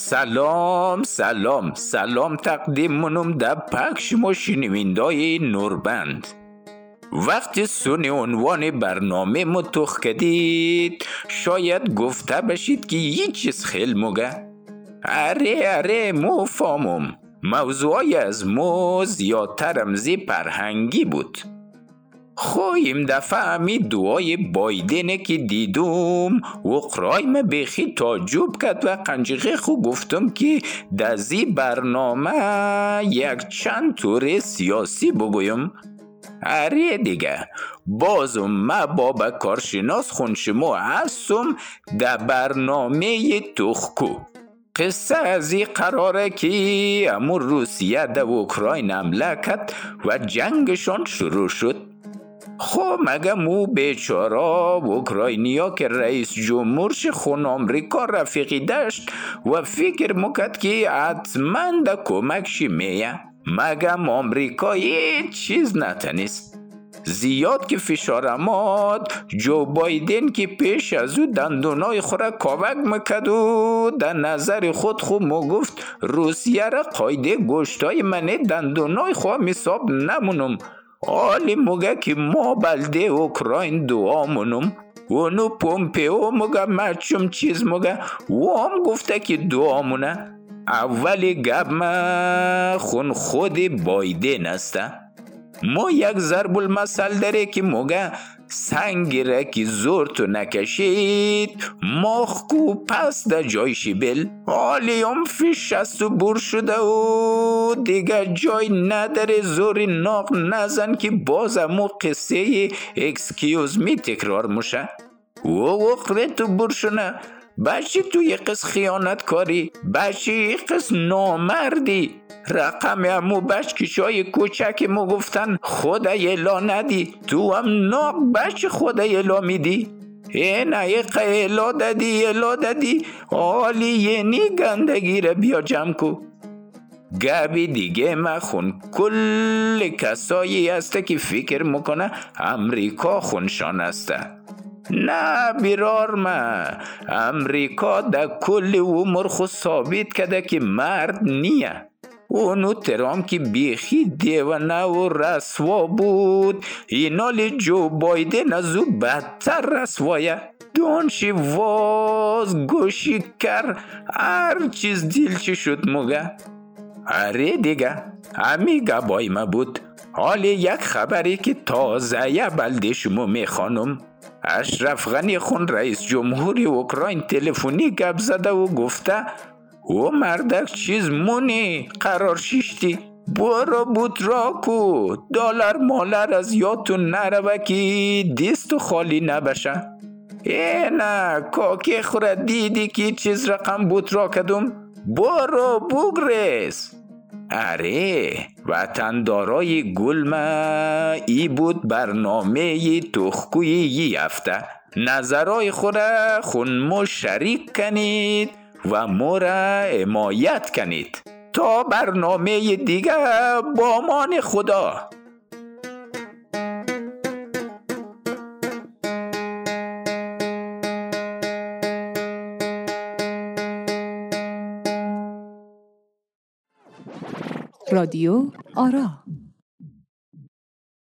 سلام سلام سلام تقدیم منم در پکش ما شنویندای نوربند. وقتی سونی عنوان برنامه متخ کدید شاید گفته بشید که یه چیز خیل مگه اره اره مو فامم موضوعی از مو زیادتر رمزی پرهنگی بود. خویم دفعه همی دعای بایدنه که دیدم ما بخی تاجوب کرد و قنجقه خو گفتم که دزی برنامه یک چند طور سیاسی بگویم. اره دیگه. بازم ما بابا کارشناس خونشمو هستم در برنامه تخکو. قصه از این قراره که امور روسیه در اوکراین حمله کرد و جنگشان شروع شد. خب مگه مو بیچارا اوکراینیا که رئیس جمهورش خون آمریکا رفیقی داشت و فکر مکد که حتما در کمکشی میه مگه آمریکا هیچ چیز نتنیست زیاد که فشار آمد جو بایدن که پیش از او دندونای خوره کاوک مکد و در نظر خود خوب مو گفت روسیه را قایده گوشتای منه دندونای خواه میساب نمونم. که ما بلده اوکراین دعا منم اونو پومپیو مگه مچم چیز مگه و هم گفته که دعا مونه اولی گب ما خون خود بایدن هسته ما یک ضرب المثل داره که موگه سنگ را که زور تو نکشید. ماخ کو پس در جایشی بل حالی هم فیش شست و بور شده و دیگه جای نداره. زور ناق نزن که باز امو قصه اکسکیوز می تکرار موشه. و وقره تو بور شنه بچی تو یه قص خیانت کاری یه قص نامردی. رقم امو بچکشای کوچک مو گفتن خدا لا ندی. تو هم ناق بچ خدا لا میدی. این ایقه الا دادی الا دادی. حالی یعنی گندگی را بیا جمع کو. گبی دیگه مخون. کل کسایی هسته که فکر می‌کنه امریکا خونشان هسته. نه بیرار ما امریکا در کل عمر خود ثابت کده که مرد نیه. اونو ترام که بیخی دیوانه و رسوا بود. اینال جو بایدن از او بدتر رسوایه. دانشی واز گوشی کر هر چیز دیل چی شد مگه اره دیگه. همی گبای ما بود. حال یک خبری که تازه بلده شما می‌خوانم اشرف غنی خون رئیس جمهوری اوکراین تلفنی گپ زده و گفته او مردک چیز مونی قرار شیشتی. برو بوتراکو دلار مالر از یادتون نروه که دیست خالی نبشه ای نه کاکی خوره دیدی که چیز رقم بوترا کدوم برو بگرس اره وطندارای گلمه ای بود برنامه تخکوی یی هفته نظرای خوره خونمو شریک کنید و مورا امایت کنید. تا برنامه دیگه با مان خدا. رادیو آرا.